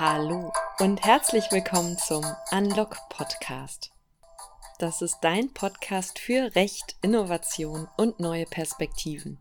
Hallo und herzlich willkommen zum Unlock Podcast. Das ist dein Podcast für Recht, Innovation und neue Perspektiven.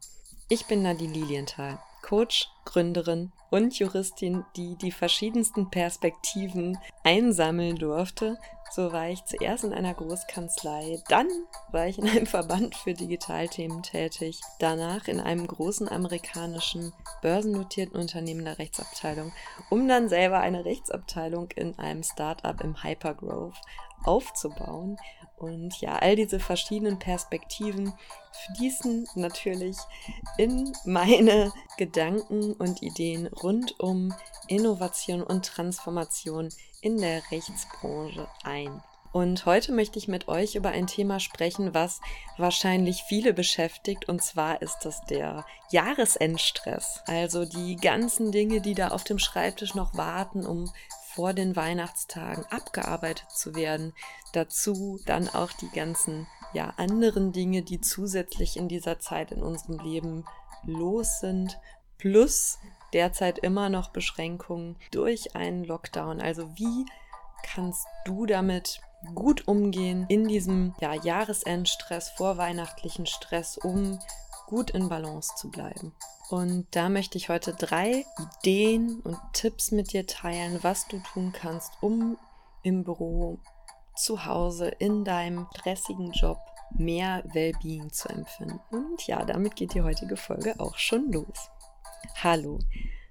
Ich bin Nadine Lilienthal, Coach, Gründerin und Juristin, die die verschiedensten Perspektiven einsammeln durfte. So war ich zuerst in einer Großkanzlei, dann war ich in einem Verband für Digitalthemen tätig, danach in einem großen amerikanischen börsennotierten Unternehmen der Rechtsabteilung, um dann selber eine Rechtsabteilung in einem Startup im Hypergrowth aufzubauen. Und ja, all diese verschiedenen Perspektiven fließen natürlich in meine Gedanken und Ideen rund um Innovation und Transformation in der Rechtsbranche ein. Und heute möchte ich mit euch über ein Thema sprechen, was wahrscheinlich viele beschäftigt. Und zwar ist das der Jahresendstress. Also die ganzen Dinge, die da auf dem Schreibtisch noch warten, um vor den Weihnachtstagen abgearbeitet zu werden. Dazu dann auch die ganzen ja, anderen Dinge, die zusätzlich in dieser Zeit in unserem Leben los sind. Plus derzeit immer noch Beschränkungen durch einen Lockdown. Also wie kannst du damit gut umgehen in diesem ja, Jahresendstress, vorweihnachtlichen Stress, um gut in Balance zu bleiben? Und da möchte ich heute drei Ideen und Tipps mit dir teilen, was du tun kannst, um im Büro, zu Hause, in deinem stressigen Job mehr Wellbeing zu empfinden. Und ja, damit geht die heutige Folge auch schon los. Hallo,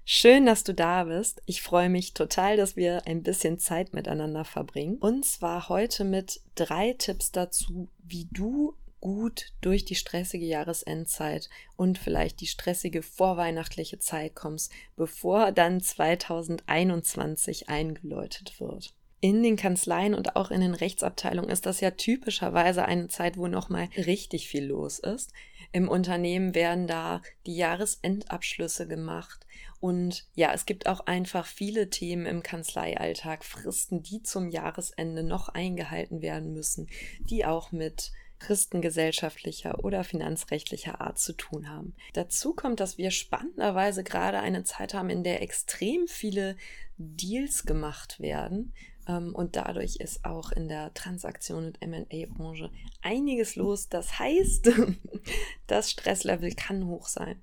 schön, dass du da bist. Ich freue mich total, dass wir ein bisschen Zeit miteinander verbringen. Und zwar heute mit drei Tipps dazu, wie du gut durch die stressige Jahresendzeit und vielleicht die stressige vorweihnachtliche Zeit kommst, bevor dann 2021 eingeläutet wird. In den Kanzleien und auch in den Rechtsabteilungen ist das ja typischerweise eine Zeit, wo nochmal richtig viel los ist. Im Unternehmen werden da die Jahresendabschlüsse gemacht. Und ja, es gibt auch einfach viele Themen im Kanzleialltag, Fristen, die zum Jahresende noch eingehalten werden müssen, die auch mit christengesellschaftlicher oder finanzrechtlicher Art zu tun haben. Dazu kommt, dass wir spannenderweise gerade eine Zeit haben, in der extrem viele Deals gemacht werden. Ähm, und dadurch ist auch in der Transaktion- und MA-Branche einiges los. Das heißt, das Stresslevel kann hoch sein.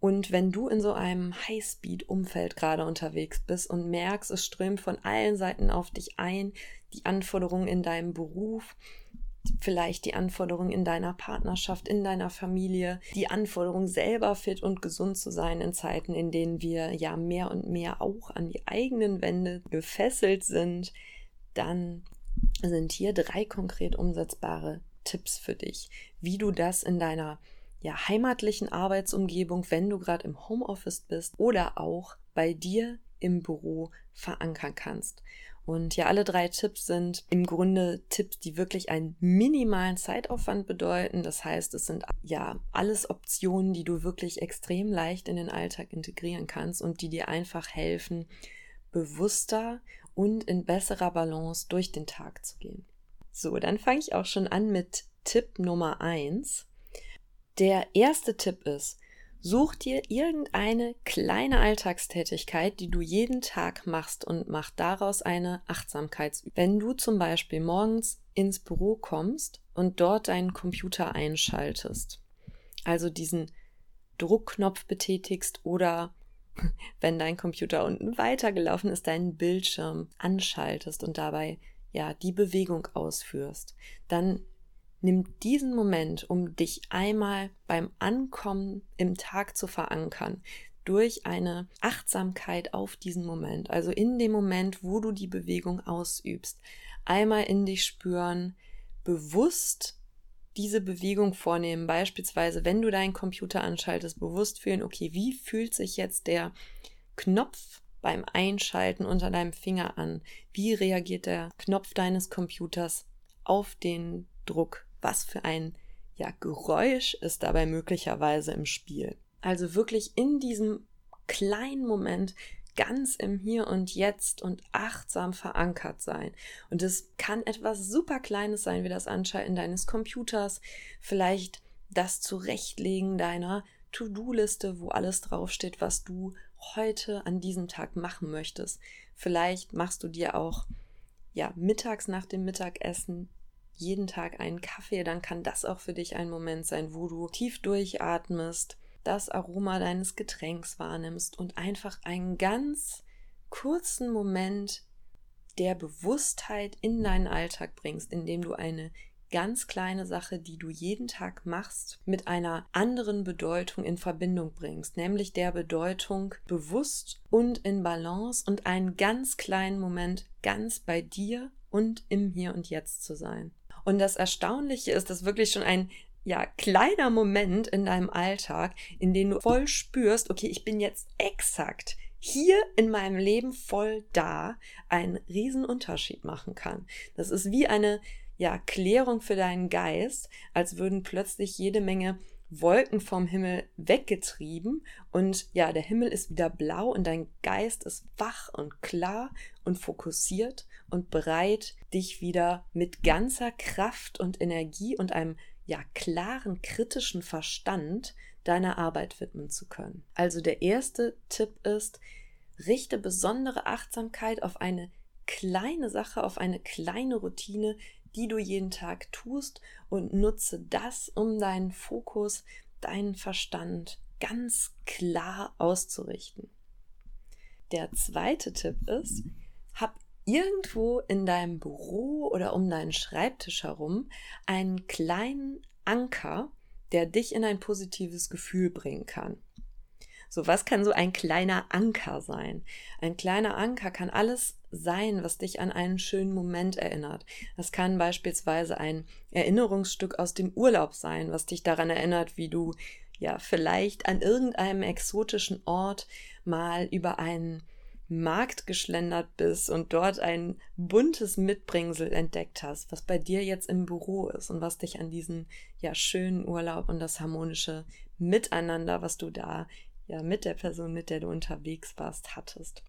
Und wenn du in so einem Highspeed-Umfeld gerade unterwegs bist und merkst, es strömt von allen Seiten auf dich ein, die Anforderungen in deinem Beruf, vielleicht die Anforderung in deiner Partnerschaft, in deiner Familie, die Anforderung selber fit und gesund zu sein in Zeiten, in denen wir ja mehr und mehr auch an die eigenen Wände gefesselt sind, dann sind hier drei konkret umsetzbare Tipps für dich, wie du das in deiner ja, heimatlichen Arbeitsumgebung, wenn du gerade im Homeoffice bist oder auch bei dir im Büro verankern kannst. Und ja, alle drei Tipps sind im Grunde Tipps, die wirklich einen minimalen Zeitaufwand bedeuten. Das heißt, es sind ja alles Optionen, die du wirklich extrem leicht in den Alltag integrieren kannst und die dir einfach helfen, bewusster und in besserer Balance durch den Tag zu gehen. So, dann fange ich auch schon an mit Tipp Nummer eins. Der erste Tipp ist, Such dir irgendeine kleine Alltagstätigkeit, die du jeden Tag machst und mach daraus eine Achtsamkeitsübung. Wenn du zum Beispiel morgens ins Büro kommst und dort deinen Computer einschaltest, also diesen Druckknopf betätigst oder wenn dein Computer unten weitergelaufen ist, deinen Bildschirm anschaltest und dabei ja die Bewegung ausführst, dann Nimm diesen Moment, um dich einmal beim Ankommen im Tag zu verankern, durch eine Achtsamkeit auf diesen Moment, also in dem Moment, wo du die Bewegung ausübst, einmal in dich spüren, bewusst diese Bewegung vornehmen, beispielsweise wenn du deinen Computer anschaltest, bewusst fühlen, okay, wie fühlt sich jetzt der Knopf beim Einschalten unter deinem Finger an? Wie reagiert der Knopf deines Computers auf den Druck was für ein ja, Geräusch ist dabei möglicherweise im Spiel. Also wirklich in diesem kleinen Moment ganz im Hier und Jetzt und achtsam verankert sein. Und es kann etwas super Kleines sein, wie das Anschalten deines Computers, vielleicht das Zurechtlegen deiner To-Do-Liste, wo alles draufsteht, was du heute an diesem Tag machen möchtest. Vielleicht machst du dir auch ja mittags nach dem Mittagessen jeden Tag einen Kaffee, dann kann das auch für dich ein Moment sein, wo du tief durchatmest, das Aroma deines Getränks wahrnimmst und einfach einen ganz kurzen Moment der Bewusstheit in deinen Alltag bringst, indem du eine ganz kleine Sache, die du jeden Tag machst, mit einer anderen Bedeutung in Verbindung bringst, nämlich der Bedeutung bewusst und in Balance und einen ganz kleinen Moment ganz bei dir und im Hier und Jetzt zu sein. Und das Erstaunliche ist, dass wirklich schon ein ja, kleiner Moment in deinem Alltag, in dem du voll spürst, okay, ich bin jetzt exakt hier in meinem Leben voll da, einen riesen Unterschied machen kann. Das ist wie eine ja, Klärung für deinen Geist, als würden plötzlich jede Menge Wolken vom Himmel weggetrieben und ja, der Himmel ist wieder blau und dein Geist ist wach und klar und fokussiert und bereit, dich wieder mit ganzer Kraft und Energie und einem ja klaren kritischen Verstand deiner Arbeit widmen zu können. Also der erste Tipp ist, richte besondere Achtsamkeit auf eine kleine Sache, auf eine kleine Routine, die du jeden Tag tust und nutze das, um deinen Fokus, deinen Verstand ganz klar auszurichten. Der zweite Tipp ist, hab irgendwo in deinem Büro oder um deinen Schreibtisch herum einen kleinen Anker, der dich in ein positives Gefühl bringen kann. So, was kann so ein kleiner Anker sein? Ein kleiner Anker kann alles sein, was dich an einen schönen Moment erinnert. Das kann beispielsweise ein Erinnerungsstück aus dem Urlaub sein, was dich daran erinnert, wie du ja vielleicht an irgendeinem exotischen Ort mal über einen Markt geschlendert bist und dort ein buntes Mitbringsel entdeckt hast, was bei dir jetzt im Büro ist und was dich an diesen ja schönen Urlaub und das harmonische Miteinander, was du da ja mit der Person, mit der du unterwegs warst, hattest.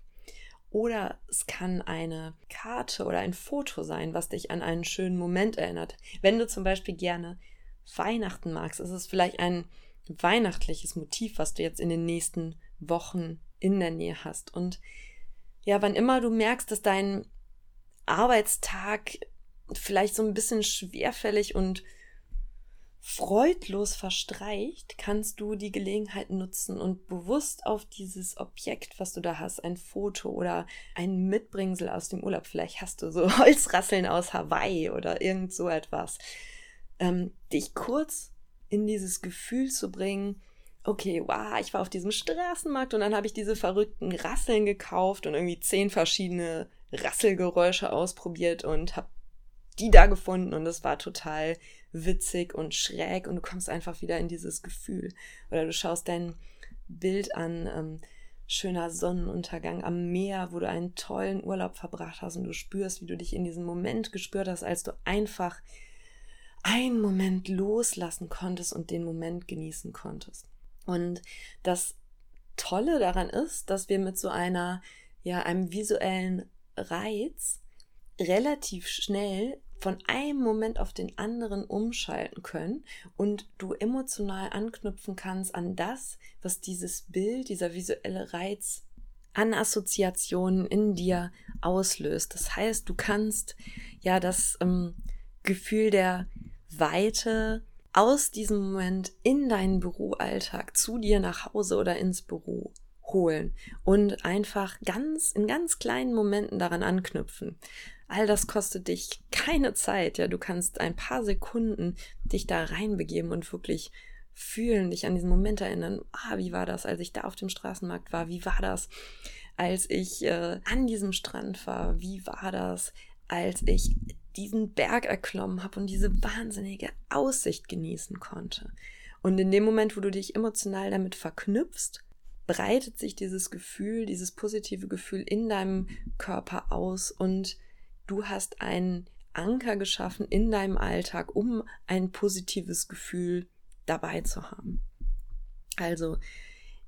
Oder es kann eine Karte oder ein Foto sein, was dich an einen schönen Moment erinnert. Wenn du zum Beispiel gerne Weihnachten magst, ist es vielleicht ein weihnachtliches Motiv, was du jetzt in den nächsten Wochen in der Nähe hast. Und ja, wann immer du merkst, dass dein Arbeitstag vielleicht so ein bisschen schwerfällig und freudlos verstreicht, kannst du die Gelegenheit nutzen und bewusst auf dieses Objekt, was du da hast, ein Foto oder ein Mitbringsel aus dem Urlaub, vielleicht hast du so Holzrasseln aus Hawaii oder irgend so etwas, ähm, dich kurz in dieses Gefühl zu bringen, okay, wow, ich war auf diesem Straßenmarkt und dann habe ich diese verrückten Rasseln gekauft und irgendwie zehn verschiedene Rasselgeräusche ausprobiert und habe die da gefunden und es war total witzig und schräg und du kommst einfach wieder in dieses Gefühl. Oder du schaust dein Bild an, ähm, schöner Sonnenuntergang am Meer, wo du einen tollen Urlaub verbracht hast und du spürst, wie du dich in diesem Moment gespürt hast, als du einfach einen Moment loslassen konntest und den Moment genießen konntest. Und das Tolle daran ist, dass wir mit so einer, ja, einem visuellen Reiz relativ schnell von einem Moment auf den anderen umschalten können und du emotional anknüpfen kannst an das, was dieses Bild, dieser visuelle Reiz an Assoziationen in dir auslöst. Das heißt, du kannst ja das ähm, Gefühl der Weite aus diesem Moment in deinen Büroalltag zu dir nach Hause oder ins Büro holen und einfach ganz in ganz kleinen Momenten daran anknüpfen. All das kostet dich keine Zeit, ja, du kannst ein paar Sekunden dich da reinbegeben und wirklich fühlen, dich an diesen Moment erinnern. Ah, wie war das, als ich da auf dem Straßenmarkt war? Wie war das, als ich äh, an diesem Strand war? Wie war das, als ich diesen Berg erklommen habe und diese wahnsinnige Aussicht genießen konnte? Und in dem Moment, wo du dich emotional damit verknüpfst, breitet sich dieses Gefühl, dieses positive Gefühl in deinem Körper aus und du hast einen Anker geschaffen in deinem Alltag, um ein positives Gefühl dabei zu haben. Also,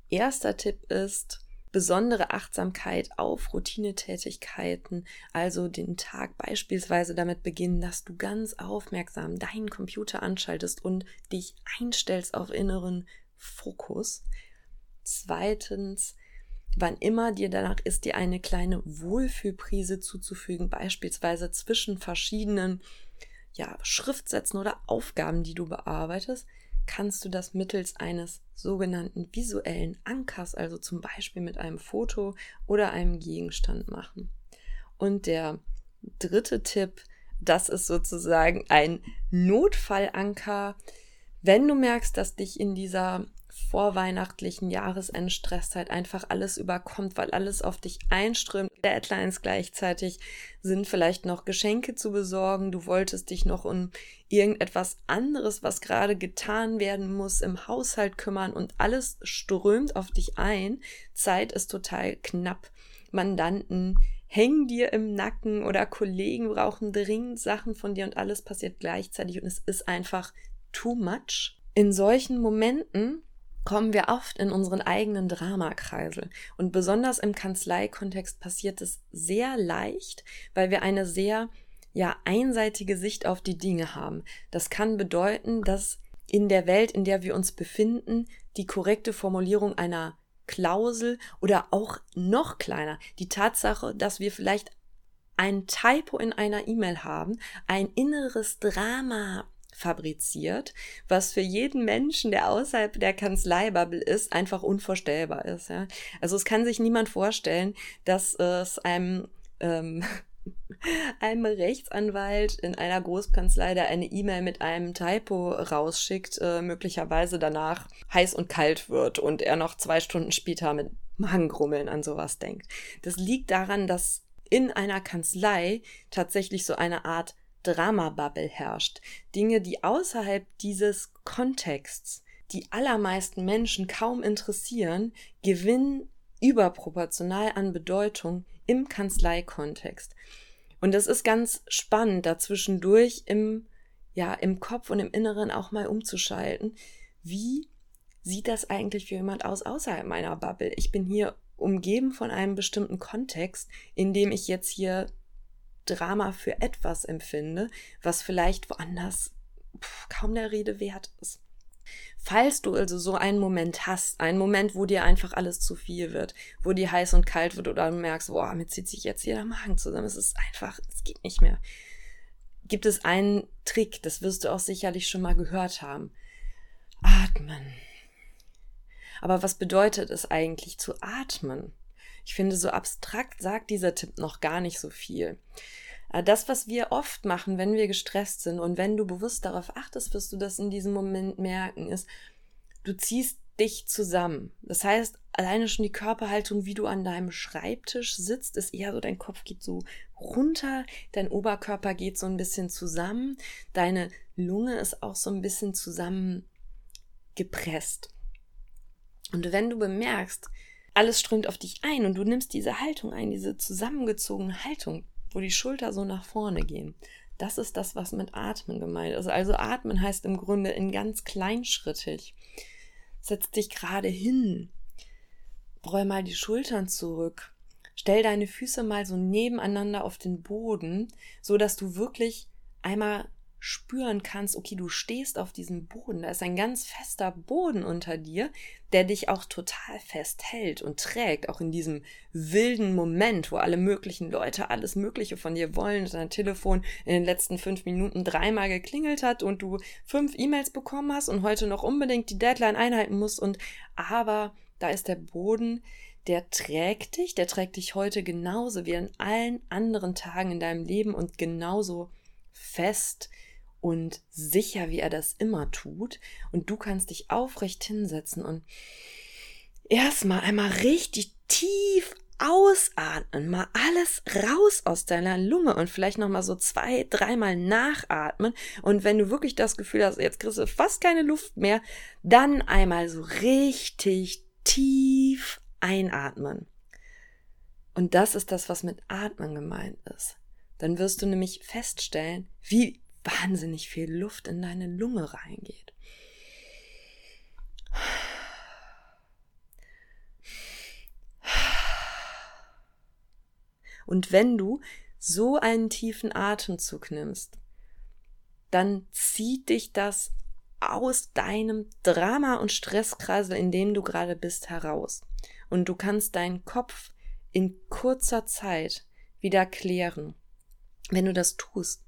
erster Tipp ist, besondere Achtsamkeit auf Routinetätigkeiten, also den Tag beispielsweise damit beginnen, dass du ganz aufmerksam deinen Computer anschaltest und dich einstellst auf inneren Fokus. Zweitens, wann immer dir danach ist, dir eine kleine Wohlfühlprise zuzufügen, beispielsweise zwischen verschiedenen ja, Schriftsätzen oder Aufgaben, die du bearbeitest, kannst du das mittels eines sogenannten visuellen Ankers, also zum Beispiel mit einem Foto oder einem Gegenstand machen. Und der dritte Tipp, das ist sozusagen ein Notfallanker. Wenn du merkst, dass dich in dieser vorweihnachtlichen Jahresendstresszeit einfach alles überkommt, weil alles auf dich einströmt. Deadlines gleichzeitig sind vielleicht noch Geschenke zu besorgen. Du wolltest dich noch um irgendetwas anderes, was gerade getan werden muss, im Haushalt kümmern und alles strömt auf dich ein. Zeit ist total knapp. Mandanten hängen dir im Nacken oder Kollegen brauchen dringend Sachen von dir und alles passiert gleichzeitig und es ist einfach too much. In solchen Momenten kommen wir oft in unseren eigenen Dramakreisel. Und besonders im Kanzleikontext passiert es sehr leicht, weil wir eine sehr ja einseitige Sicht auf die Dinge haben. Das kann bedeuten, dass in der Welt, in der wir uns befinden, die korrekte Formulierung einer Klausel oder auch noch kleiner, die Tatsache, dass wir vielleicht ein Typo in einer E-Mail haben, ein inneres Drama fabriziert, was für jeden Menschen, der außerhalb der Kanzleibubble ist, einfach unvorstellbar ist. Ja? Also es kann sich niemand vorstellen, dass es einem ähm, einem Rechtsanwalt in einer Großkanzlei, der eine E-Mail mit einem Typo rausschickt, äh, möglicherweise danach heiß und kalt wird und er noch zwei Stunden später mit Magengrummeln an sowas denkt. Das liegt daran, dass in einer Kanzlei tatsächlich so eine Art Dramabubble herrscht. Dinge, die außerhalb dieses Kontexts die allermeisten Menschen kaum interessieren, gewinnen überproportional an Bedeutung im Kanzleikontext. Und das ist ganz spannend, dazwischendurch im, ja, im Kopf und im Inneren auch mal umzuschalten. Wie sieht das eigentlich für jemand aus außerhalb meiner Bubble? Ich bin hier umgeben von einem bestimmten Kontext, in dem ich jetzt hier Drama für etwas empfinde, was vielleicht woanders pff, kaum der Rede wert ist. Falls du also so einen Moment hast, einen Moment, wo dir einfach alles zu viel wird, wo dir heiß und kalt wird oder du merkst, boah, mir zieht sich jetzt hier der Magen zusammen, es ist einfach, es geht nicht mehr, gibt es einen Trick, das wirst du auch sicherlich schon mal gehört haben. Atmen. Aber was bedeutet es eigentlich zu atmen? Ich finde, so abstrakt sagt dieser Tipp noch gar nicht so viel. Äh, das, was wir oft machen, wenn wir gestresst sind und wenn du bewusst darauf achtest, wirst du das in diesem Moment merken, ist, du ziehst dich zusammen. Das heißt, alleine schon die Körperhaltung, wie du an deinem Schreibtisch sitzt, ist eher so, dein Kopf geht so runter, dein Oberkörper geht so ein bisschen zusammen, deine Lunge ist auch so ein bisschen zusammengepresst. Und wenn du bemerkst, alles strömt auf dich ein und du nimmst diese Haltung ein, diese zusammengezogene Haltung, wo die Schulter so nach vorne gehen. Das ist das, was mit Atmen gemeint ist. Also Atmen heißt im Grunde in ganz kleinschrittig. Setz dich gerade hin. Roll mal die Schultern zurück. Stell deine Füße mal so nebeneinander auf den Boden, so dass du wirklich einmal spüren kannst, okay, du stehst auf diesem Boden, da ist ein ganz fester Boden unter dir, der dich auch total fest hält und trägt, auch in diesem wilden Moment, wo alle möglichen Leute alles Mögliche von dir wollen, dein Telefon in den letzten fünf Minuten dreimal geklingelt hat und du fünf E-Mails bekommen hast und heute noch unbedingt die Deadline einhalten musst und aber da ist der Boden, der trägt dich, der trägt dich heute genauso wie an allen anderen Tagen in deinem Leben und genauso fest, und sicher, wie er das immer tut. Und du kannst dich aufrecht hinsetzen und erstmal einmal richtig tief ausatmen, mal alles raus aus deiner Lunge und vielleicht nochmal so zwei, dreimal nachatmen. Und wenn du wirklich das Gefühl hast, jetzt kriegst du fast keine Luft mehr, dann einmal so richtig tief einatmen. Und das ist das, was mit Atmen gemeint ist. Dann wirst du nämlich feststellen, wie wahnsinnig viel Luft in deine Lunge reingeht. Und wenn du so einen tiefen Atemzug nimmst, dann zieht dich das aus deinem Drama- und Stresskreisel, in dem du gerade bist, heraus. und du kannst deinen Kopf in kurzer Zeit wieder klären. Wenn du das tust,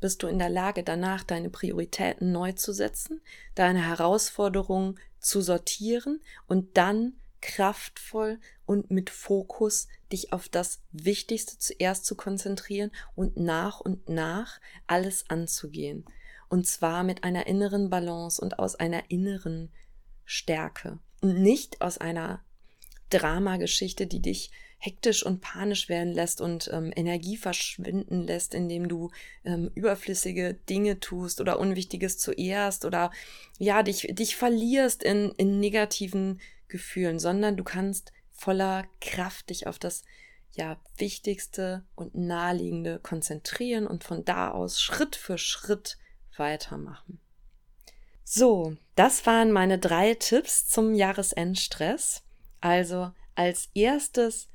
bist du in der Lage, danach deine Prioritäten neu zu setzen, deine Herausforderungen zu sortieren und dann kraftvoll und mit Fokus dich auf das Wichtigste zuerst zu konzentrieren und nach und nach alles anzugehen. Und zwar mit einer inneren Balance und aus einer inneren Stärke. Und nicht aus einer Dramageschichte, die dich hektisch und panisch werden lässt und ähm, Energie verschwinden lässt, indem du ähm, überflüssige Dinge tust oder Unwichtiges zuerst oder ja, dich, dich verlierst in, in negativen Gefühlen, sondern du kannst voller Kraft dich auf das ja wichtigste und naheliegende konzentrieren und von da aus Schritt für Schritt weitermachen. So, das waren meine drei Tipps zum Jahresendstress. Also als erstes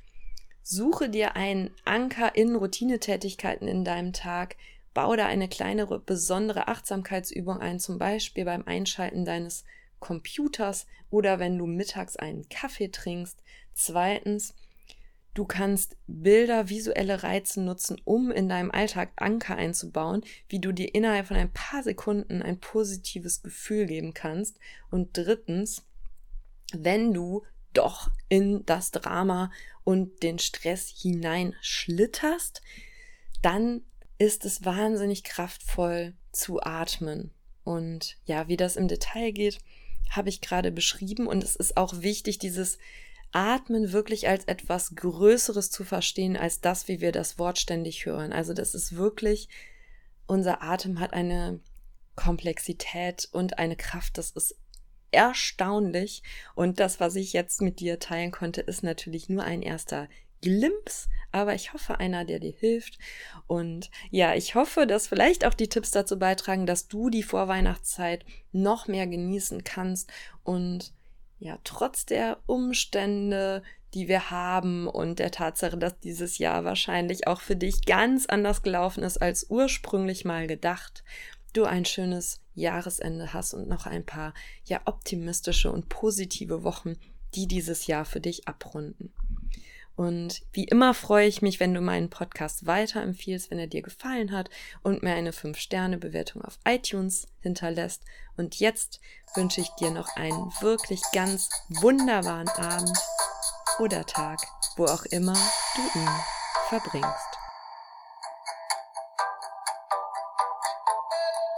suche dir einen Anker in Routinetätigkeiten in deinem Tag, baue da eine kleinere besondere Achtsamkeitsübung ein, zum Beispiel beim Einschalten deines Computers oder wenn du mittags einen Kaffee trinkst. Zweitens, du kannst Bilder, visuelle Reize nutzen, um in deinem Alltag Anker einzubauen, wie du dir innerhalb von ein paar Sekunden ein positives Gefühl geben kannst. Und drittens, wenn du doch in das Drama und den Stress hineinschlitterst, dann ist es wahnsinnig kraftvoll zu atmen. Und ja, wie das im Detail geht, habe ich gerade beschrieben. Und es ist auch wichtig, dieses Atmen wirklich als etwas Größeres zu verstehen, als das, wie wir das Wort ständig hören. Also das ist wirklich, unser Atem hat eine Komplexität und eine Kraft, das ist erstaunlich. Und das, was ich jetzt mit dir teilen konnte, ist natürlich nur ein erster Glimps, aber ich hoffe einer, der dir hilft. Und ja, ich hoffe, dass vielleicht auch die Tipps dazu beitragen, dass du die Vorweihnachtszeit noch mehr genießen kannst und ja, trotz der Umstände, die wir haben und der Tatsache, dass dieses Jahr wahrscheinlich auch für dich ganz anders gelaufen ist als ursprünglich mal gedacht, du ein schönes Jahresende hast und noch ein paar ja optimistische und positive Wochen, die dieses Jahr für dich abrunden. Und wie immer freue ich mich, wenn du meinen Podcast weiterempfiehlst, wenn er dir gefallen hat und mir eine 5-Sterne-Bewertung auf iTunes hinterlässt. Und jetzt wünsche ich dir noch einen wirklich ganz wunderbaren Abend oder Tag, wo auch immer du ihn verbringst. Thank you.